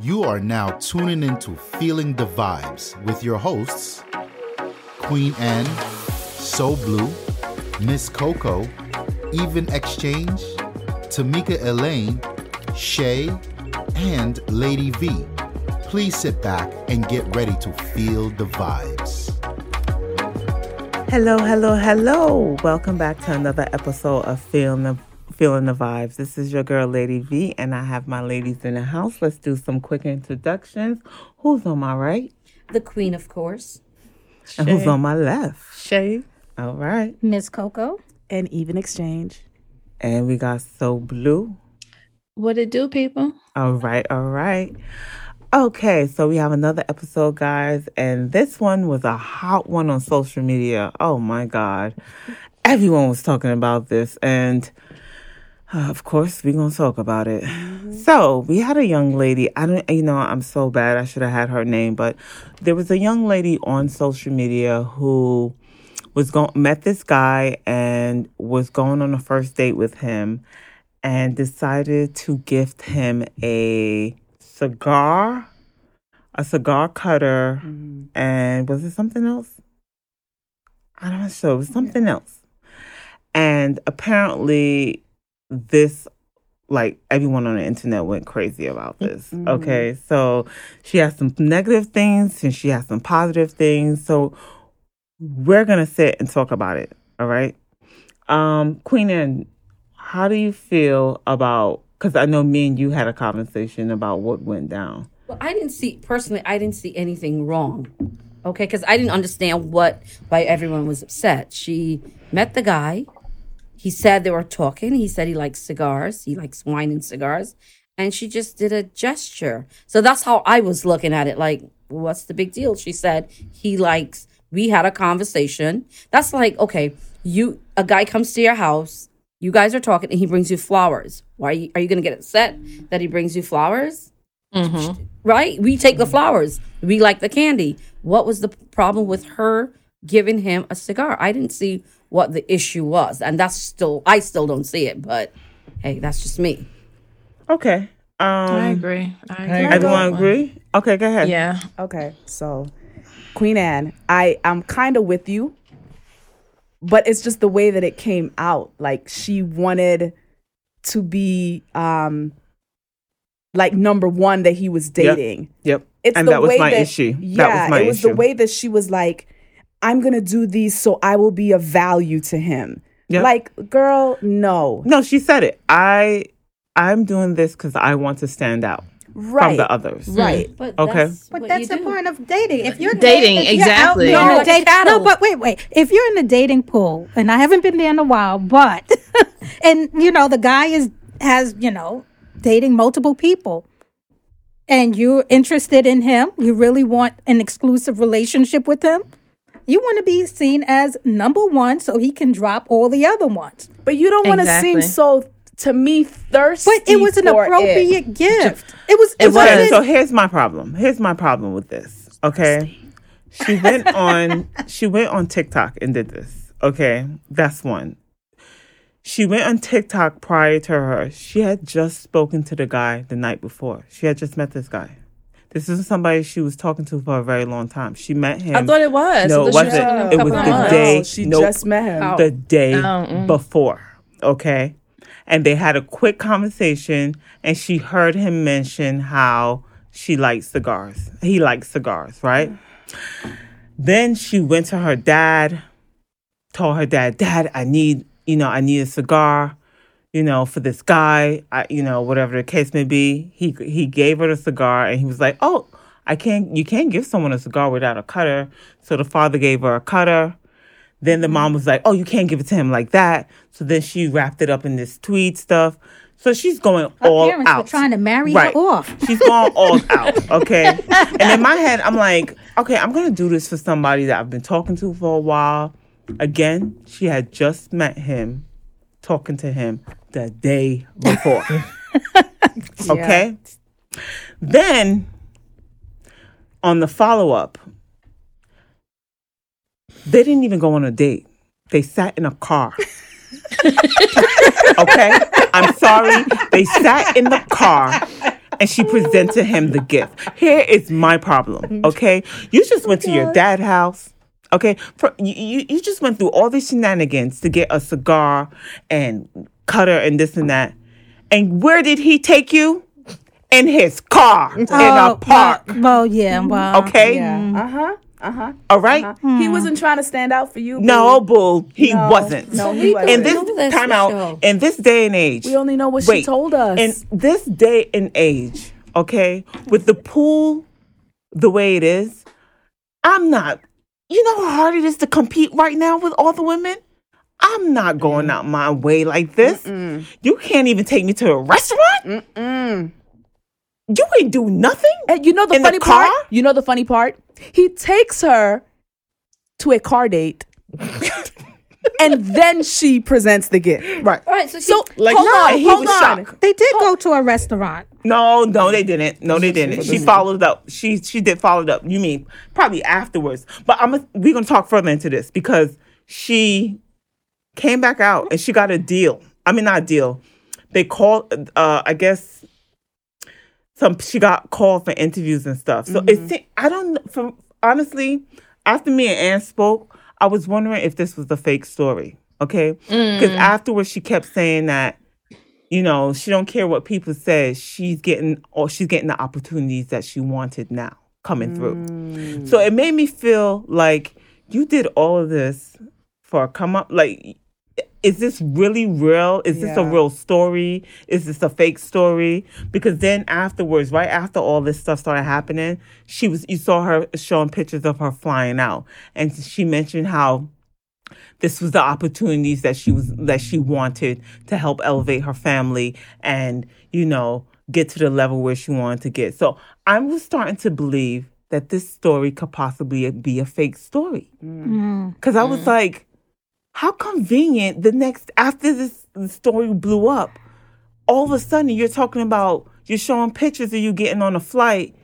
You are now tuning into Feeling the Vibes with your hosts, Queen Anne, So Blue, Miss Coco, Even Exchange, Tamika Elaine, Shay, and Lady V. Please sit back and get ready to feel the vibes. Hello, hello, hello. Welcome back to another episode of Feeling the Feeling the Vibes. This is your girl, Lady V, and I have my ladies in the house. Let's do some quick introductions. Who's on my right? The Queen, of course. And who's on my left? Shay All right. Miss Coco. and Even Exchange. And we got So Blue. What it do, people? All right, all right. Okay, so we have another episode, guys, and this one was a hot one on social media. Oh my God. Everyone was talking about this, and uh, of course, we're going to talk about it. So, we had a young lady. I don't, you know, I'm so bad. I should have had her name, but there was a young lady on social media who was going met this guy and was going on a first date with him and decided to gift him a cigar, a cigar cutter, and was it something else? I don't sure. It was something else. And apparently, this, like, everyone on the internet went crazy about this. Okay. So she has some negative things and she has some positive things. So we're going to sit and talk about it. All right. Um, Queen Anne, how do you feel about, because I know me and you had a conversation about what went down. Well, I didn't see personally. I didn't see anything wrong. Okay, because I didn't understand what why everyone was upset. She met the guy. He said they were talking. He said he likes cigars. He likes wine and cigars, and she just did a gesture. So that's how I was looking at it. Like, what's the big deal? She said he likes. We had a conversation. That's like okay. You a guy comes to your house. You guys are talking, and he brings you flowers. Why are you, you going to get upset that he brings you flowers? Mm-hmm. right? We take the flowers. We like the candy. What was the problem with her giving him a cigar? I didn't see what the issue was, and that's still I still don't see it. But hey, that's just me. Okay. Um, I agree. I agree. Everyone agree? Okay, go ahead. Yeah. Okay, so Queen Anne, I I'm kind of with you, but it's just the way that it came out. Like she wanted to be um like number one that he was dating. Yep. It's and the that was way my that, issue. Yeah, that was my it was issue. the way that she was like, "I'm gonna do these so I will be of value to him." Yep. Like, girl, no, no, she said it. I I'm doing this because I want to stand out right, from the others. right. But Okay. that's But that's the do. point of dating. If you're Dating, if you're out exactly. there in No, like a date- no, but wait, wait. If you're in the dating pool, and I haven't been there in a while, but and you know the guy is has you know dating multiple people, and you're interested in him, you really want an exclusive relationship with him. You want to be seen as number one, so he can drop all the other ones. But you don't want to seem so to me thirsty. But it was an for it. appropriate gift. It was. It, It was. Wasn't- so here's my problem. Here's my problem with this. Okay. She went on she went on TikTok and did this. Okay. That's one. She went on TikTok prior to her. She had just spoken to the guy the night before. She had just met this guy. This is somebody she was talking to for a very long time. She met him I thought it was. No, it wasn't. a It was the months. day- No, she Nope. just met him. the day Oh, mm. before. Okay. And they had a quick conversation and she heard him mention how she likes cigars. He likes cigars, right? Then she went to her dad, told her dad, Dad, I need, you know, I need a cigar, you know, for this guy, I, you know, whatever the case may be. He he gave her the cigar and he was like, Oh, I can't you can't give someone a cigar without a cutter. So the father gave her a cutter. Then the mom was like, "Oh, you can't give it to him like that." So then she wrapped it up in this tweed stuff. So she's going Her all parents out. were trying to marry Right. her off. She's going all out. Okay. And in my head, I'm like, okay, I'm gonna do this for somebody that I've been talking to for a while. Again, she had just met him, talking to him the day before. okay. Then on the follow up, they didn't even go on a date. They sat in a car. Okay? I'm sorry. They sat in the car and she presented him the gift. Here is my problem. Okay? You just went to your oh, dad's house. Okay? For, you, you just went through all these shenanigans to get a cigar and cutter and this and that. And where did he take you? In his car in Oh, a park. Well, well, yeah. Well, Okay? Yeah. Uh huh. Uh huh. All right? He wasn't trying to stand out for you. No, boo. boo. He No, wasn't. no, So he we wasn't. in this time out, in this day and age, We only know what she told us. In this day and age, okay, with the pool the way it is, I'm not. You know how hard it is to compete right now with all the women. I'm not going out my way like this. You can't even take me to a restaurant. You ain't do nothing. And you know the In the funny part? You know the funny part? He takes her to a car date. and then she presents the gift. Right. All right, so, So Like, hold no, on, he hold was on. shocked. they did go to a restaurant. No, no, they didn't. No, they didn't. She followed up. She she did follow up. You mean probably afterwards? But I'm we're gonna talk further into this because she came back out and she got a deal. I mean, not a deal. They called. Uh, I guess some. She got called for interviews and stuff. So it. Mm-hmm. se- I don't. From honestly, after me and Anne spoke, I was wondering if this was a fake story. Okay, mm. because afterwards she kept saying that you know, she don't care what people say. She's getting or she's getting the opportunities that she wanted now coming through. So mm. it made me feel like you did all of this for a come up. Like, is this really real? Is this a real story? Is this a fake story? Because then afterwards, right after all this stuff started happening, she was you saw her showing pictures of her flying out, and she mentioned how this was the opportunities that she was that she wanted to help elevate her family and you know get to the level where she wanted to get. So i was starting to believe that this story could possibly be a fake story. Mm. Mm. Because i was mm. like how convenient the next after this story blew up all of a sudden you're talking about you're showing pictures of you getting on a flight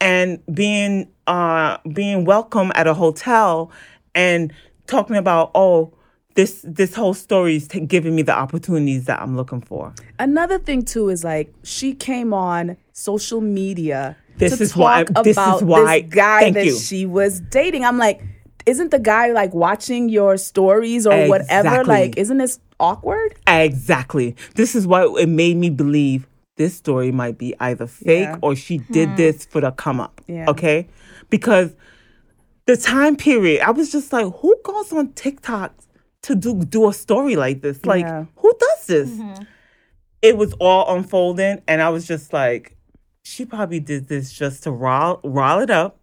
and being uh being welcome at a hotel and talking about oh this this whole story is t- giving me the opportunities that I'm looking for. Another thing too is like she came on social media This to is why- talk this is about why- this guy thank that you. she was dating. I'm like, isn't the guy like watching your stories or whatever? Like, isn't this awkward? Exactly. This is why it made me believe this story might be either fake Yeah. or she did hmm. this for the come up. Yeah. Okay? Because the time period, I was just like, who goes on TikTok to do do a story like this? Like, Yeah. who does this? Mm-hmm. It was all unfolding, and I was just like, she probably did this just to rile, rile it up,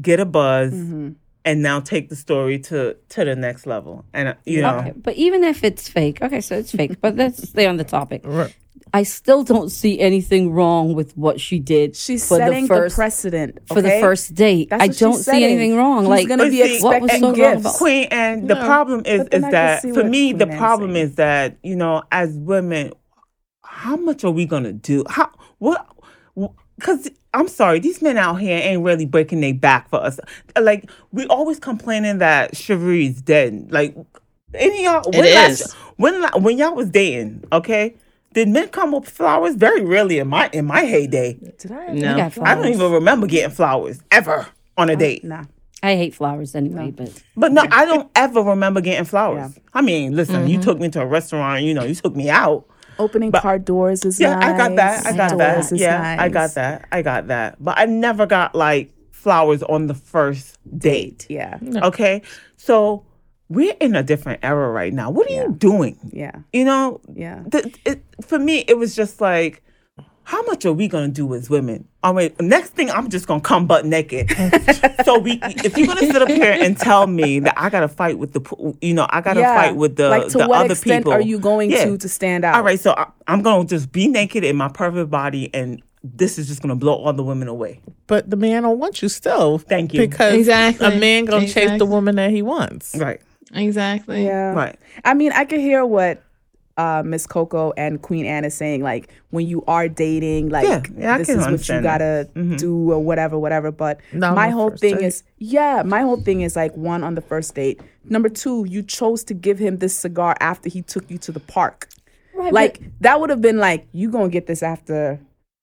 get a buzz, mm-hmm. And now take the story to to the next level. And uh, you know, Okay, but even if it's fake, okay, so it's fake, but let's stay on the topic. I still don't see anything wrong with what she did She's for setting the first the precedent for the first date. That's I don't see setting. anything wrong. She's like gonna be see, what was expecting so wrong gifts. about- Queen, and the problem is is that for what me the Queen Anne's problem is that you know as women, how much are we gonna do? How what? Because I'm sorry, these men out here ain't really breaking their back for us. Like we always complaining that chivalry is dead. Like any y'all when It last- is. when when y'all was dating, okay. Did men come with flowers? Very rarely in my in my heyday. Did I? I No. got I don't even remember getting flowers ever on a oh, date. Nah. I hate flowers anyway, but But no, I don't ever remember getting flowers. I mean, listen, you mm-hmm. took me to a restaurant, you know, you took me out. Opening car doors is Yeah, nice. I got that. I got Doors that. is Yeah, I got that. I got that. But I never got like flowers on the first date. Yeah. Okay. So we're in a different era right now. What are you doing? Yeah. You know, Yeah. th- it, for me, it was just like, how much are we gonna do as women? I mean, next thing I'm just gonna come butt naked. so we, if you're gonna sit up here and tell me that I gotta fight with the, you know, I gotta Yeah. fight with the like to the what other extent people. are you going Yeah. to to stand out? All right, so I, I'm gonna just be naked in my perfect body, and this is just gonna blow all the women away. But the man don't want you still. Thank you. Because Exactly. a man gonna chase the woman that he wants. Right, Exactly. Yeah. right. I mean, I can hear what uh, Miss Coco and Queen Anne is saying. Like when you are dating, like Yeah, yeah, this is what you gotta that. Mhm. do or whatever, whatever. But Not my whole thing date. is, yeah, my whole thing is like one on the first date. Number two, you chose to give him this cigar after he took you to the park. Right, like that would have been like you gonna get this after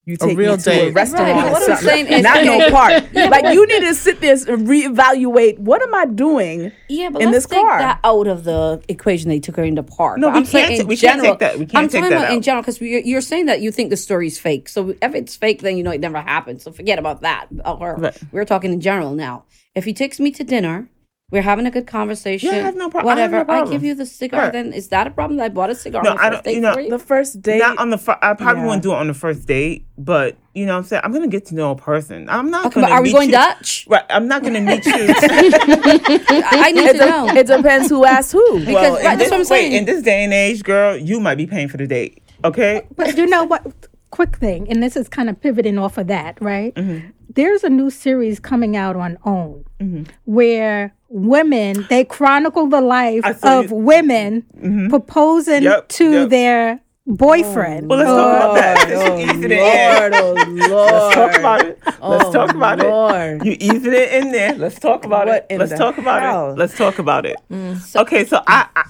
you take real me to a restaurant Right, but or what I'm something. saying is- not no part. like you need to sit there and reevaluate what am I doing? Yeah, but in let's this take car. that out of the equation. They took her in the park. No, But we I'm saying can't- in we can't general, take that- we can't I'm take talking that about in general because you're, you're saying that you think the story's fake. So if it's fake, then you know it never happened. So forget about that. About her. Right. We're talking in general now. If he takes me to dinner. We're having a good conversation. Yeah, I have no prob- I have Whatever. I, give you the cigar. Right. Then is that a problem? That I bought a cigar. No, on the I first don't- you date know, you? The first date. Not on the. Fir- I probably Yeah. wouldn't do it on the first date, but you know, what I'm saying I'm gonna get to know a person. I'm not. Okay, gonna but are we going you- Dutch? Right. I'm not gonna meet you. I, I need it, to de- know. it depends who asks who. Because- well, right, in that's what I'm wait, saying. in this day and age, girl, you might be paying for the date. Okay. But you know what? Quick thing, and this is kind of pivoting off of that, right? Mm-hmm. There's a new series coming out on OWN where women they chronicle the life I saw of you- women mm-hmm. proposing Yep, to yep. their boyfriend. Well, let's talk about that. Oh, You easing it in. Oh Lord. Let's oh, talk about it. Let's talk about Lord. it. You easing it in there. Let's talk about What it. Let's the talk about hell? it. Let's talk about it. Mm. okay, so I, I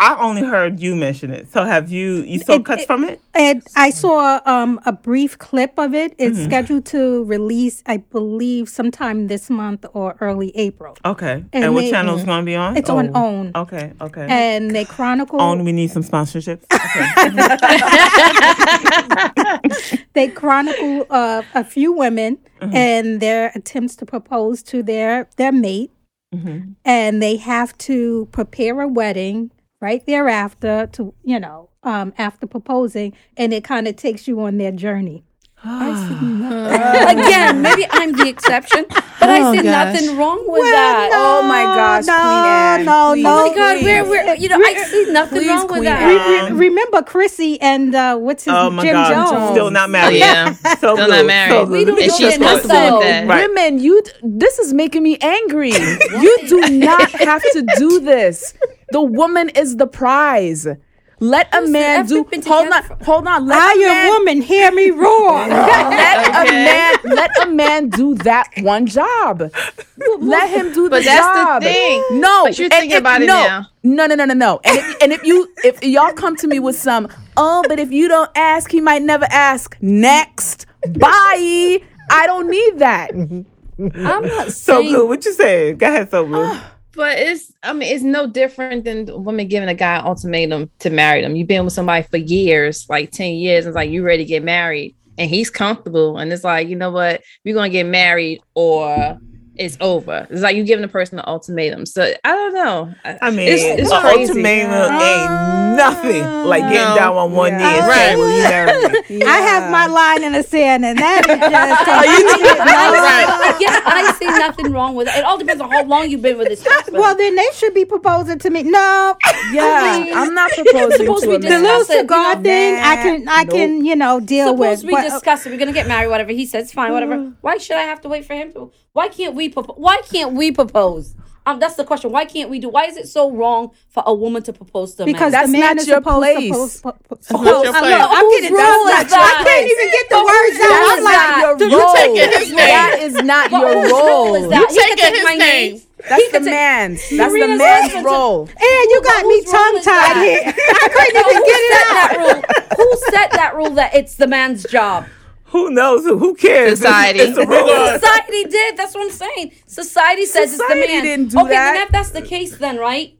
I only heard you mention it. So have you you saw It- cuts it- from it? And I saw um, a brief clip of it. It's Mm-hmm. scheduled to release, I believe, sometime this month or early April. Okay. And And, what they- channel is going to be on? It's on OWN. Okay. Okay. And they chronicle OWN, we need some sponsorships. Okay. they chronicle uh, a few women and their attempts to propose to their their mate and they have to prepare a wedding right thereafter to you know um, after proposing and it kind of takes you on their journey Again, maybe I'm the exception, but I Oh, see gosh. nothing wrong with that. Oh my gosh, no, Queen Anne. no, please, no. Oh my God, please. where, where, you know, I see nothing Please, wrong with Queen that. Anne. Re- remember Chrissy and uh, what's his oh my Jim God. Jones Still not Oh, married. yeah. So Still blue, not married. So. We don't Let And she's that just- comfortable with that. Right. Women, you this is making me angry. you do not have to do this. The woman is the prize. Let a Listen, man do. Hold on, together for- hold on. Let I a man, am woman hear me roar let a man let a man do that one job. Let him do the But that's the thing. No, But you're thinking if- about it no, now. No, no, no, no, no. And if, and if you if y'all come to me with some, oh, but if you don't ask, he might never ask. Next, bye. I don't need that. Mm-hmm. I'm not So saying blue. What you saying? Go ahead, so blue. But it's, I mean, it's no different than a woman giving a guy an ultimatum to marry them. You've been with somebody for years, like 10 years, and it's like, you ready to get married. And he's comfortable. And it's like, you know what? We're going to get married or it's over. It's like you giving a person an ultimatum. So I don't know. I mean, it's, it's an crazy. ultimatum ain't uh, nothing like getting No. down on one knee and Yeah. saying, "Will you marry me?" I have my line in the sand, and that is just. I, yes, I see nothing wrong with it. It all depends on how long you've been with this person. well, then they should be proposing to me. No, Yeah, I'm not proposing to be the little it, you know. thing, I can, I can, you know, deal with. Supposed we but- discuss it. We're gonna get married. Whatever he says, fine. Whatever. Mm. Why should I have to wait for him to? Why can't we? Propo- why can't we propose? Um, that's the question. Why can't we do? Why is it so wrong for a woman to propose to a because man? That's the man not is your supposed place. to post, po- po- not suppose- your I'm, place. I'm getting role that's not- that? I can't even get the words out. role I'm like, your You role. taking his name. That is not your whose role is role. that? You taking take his name. name. That's He the could take- man's. That's the man's husband to- role. and you got me tongue tied here. I couldn't even who get it set out. that rule? Who set that rule that it's the man's job? Who knows? Who, who cares? Society. It's, it's a. Society did. That's what I'm saying. Society says Society it's the man. didn't do okay, that. then if that's the case, then right,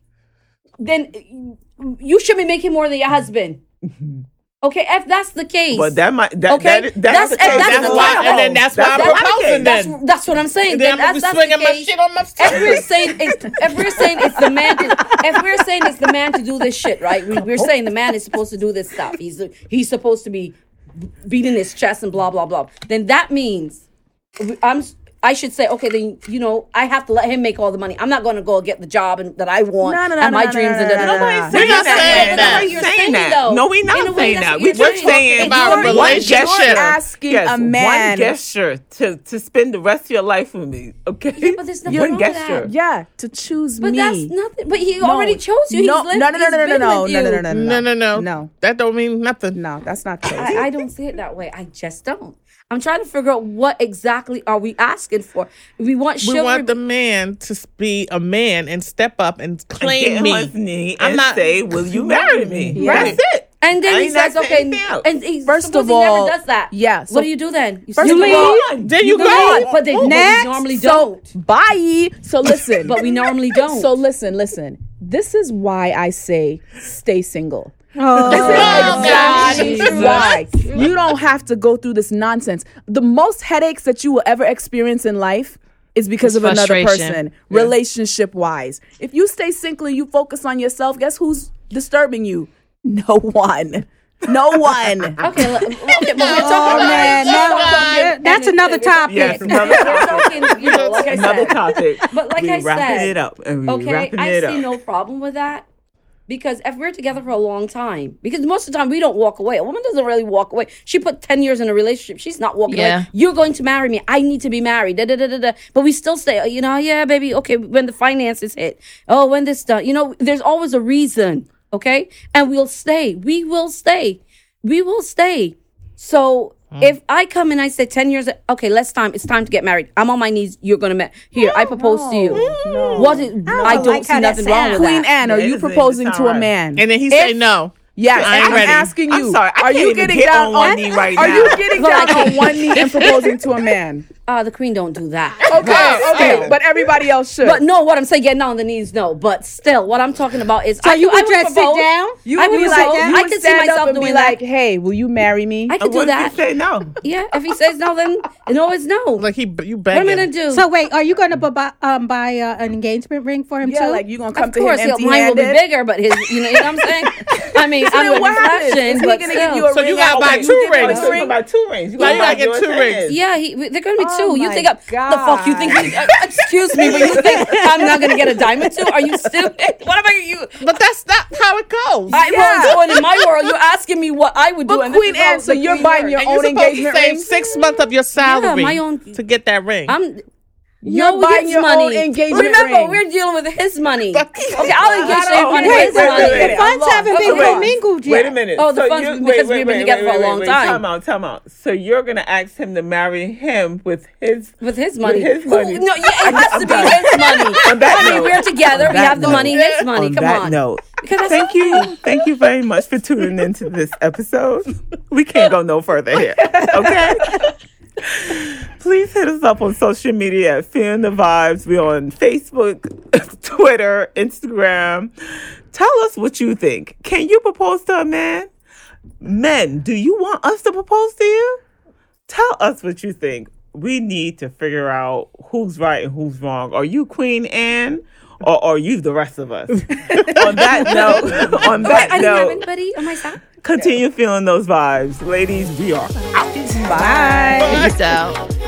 then you should be making more than your husband. Okay, if that's the case, But that might that, Okay, that, that's- that's, the that's case. the That's why, and then that's why I'm That's proposing. that's Then, that's what I'm saying. and then I'm Then gonna be that's, that's the swinging my case. shit on my. If we're saying it's, if we're saying it's the man, to, if we're saying it's the man to do this shit, right? We, we're saying the man is supposed to do this stuff. He's he's supposed to be beating his chest and blah blah blah. Then that means I'm. I should say, okay, then you know I have to let him make all the money. I'm not going to go get the job and, that I want No, no, no, and my no, dreams no, and no, da- no, no, da- no. We're not That's saying that. you're saying saying, that. though. No, we're not way, saying that. We you're just saying about a one relationship. gesture. You're asking yes, a man- one gesture to to spend the rest of your life with me. Okay, Yeah, but there's nothing one wrong with gesture. that. Yeah, to choose But me. But that's nothing. But he No. already chose you. No, he's lived, no, no, no, he's no, no, been no, with no, you. no, no, no, No, no, no, no, That don't mean nothing. no. That's not true. I, I don't see it that way. I just don't. I'm trying to figure out what exactly are we asking for. We want We want the man to be a man and step up and claim on me. his knee I'm and not- say, "Will you marry me?" Yeah. That's it. And then I he says, okay, anything and he, First suppose of he all, never does that. yeah, so- what do you do then? You First still of go. all, There you go. go. But they but we Next. normally don't. bye. So listen. But we normally don't. So listen, listen. This is why I say stay single. Oh, This is exactly Jesus. why you don't have to go through this nonsense. The most headaches that you will ever experience in life is because It's of another frustration. person, relationship wise. If you stay single and you focus on yourself, guess who's disturbing you? No one. No one. okay, l- okay, but we're oh, talking oh about man, now, that's another topic. Yes, another topic. talking, you know, like I another said. topic. But like we I wrapping said, it up and we okay, wrapping I it see no problem with that because if we're together for a long time, because most of the time we don't walk away. A woman doesn't really walk away. She put ten years in a relationship. She's not walking Yeah. away. You're going to marry me. I need to be married. Da, da, da, da, da. But we still stay. You know, yeah, baby. Okay, when the finances hit. Oh, when this done. You know, there's always a reason. Okay, and we'll stay. We will stay. We will stay. So Mm. if I come and I say ten years, okay, let's time. It's time to get married. I'm on my knees. You're gonna marry. Here, I oh, propose to you. What is? I don't like see nothing wrong with sounds. Queen that. Anne, are it you proposing to a man? And then he say no. Yes, I I'm ready. asking I'm you. sorry, I are can't you even getting get down on one knee right now? Are you getting down on one knee and proposing to a man? Uh, the queen don't do that. Okay, okay, but everybody else should. But no, what I'm saying, getting on the knees, no. But still, what I'm talking about is. So I, you I would just sit propose. down? you I would would be like, propose. you I would could see myself up and be doing like, that. "Hey, will you marry me?" I could do What if that. you say no? Yeah, if he says no, then no is no. Like he, you what am I begging. gonna do? So wait, are you going to buy um buy uh, an engagement ring for him yeah, too? like you gonna come of to course, him he'll- mine will be bigger, but his, you know, you know what I'm saying? I mean, So I'm then gonna what be happens? flashing, Is he but gonna still. give you a So you gotta buy Okay, two you give him a rings. So ring? you buy two rings. You Now gotta you buy gotta get two rings. Yeah, they're gonna be Oh two. You think? I, the fuck? You think? You, uh, excuse me, but you think I'm not gonna get a diamond too? Are you stupid? What about you? But that's not how it goes. I, well, it's going in my world. You're asking me what I would do. But and this Queen is how Anne, so you're queen buying your and own you're supposed to engagement save ring? six months of your salary my own- to get that ring. I'm. You're no, buying his your money. own engagement Remember, ring. we're dealing with his money. Okay, I'll engage I him on wait, his wait, money. wait, wait. the funds haven't lost. been Okay, commingled yet. Wait a minute. Oh, the funds because we've been together for a long time. Time out, time out. So you're gonna ask him to marry him with his With his money. his money. Who- no, yeah, it has to be his money. On that I mean, note- we're together. We have the money, his money. on Come that on. note, Because thank you, thank you very much for tuning into this episode. We can't go no further here, okay? Please hit us up on social media at Feeling the Vibes. We're on Facebook, Twitter, Instagram. Tell us what you think. Can you propose to a man? Men, do you want us to propose to you? Tell us what you think. We need to figure out who's right and who's wrong. Are you Queen Anne or are you the rest of us? on that note, on that I didn't have note, anybody on my side. Continue feeling those vibes. Ladies, we are out. Bye. Peace out.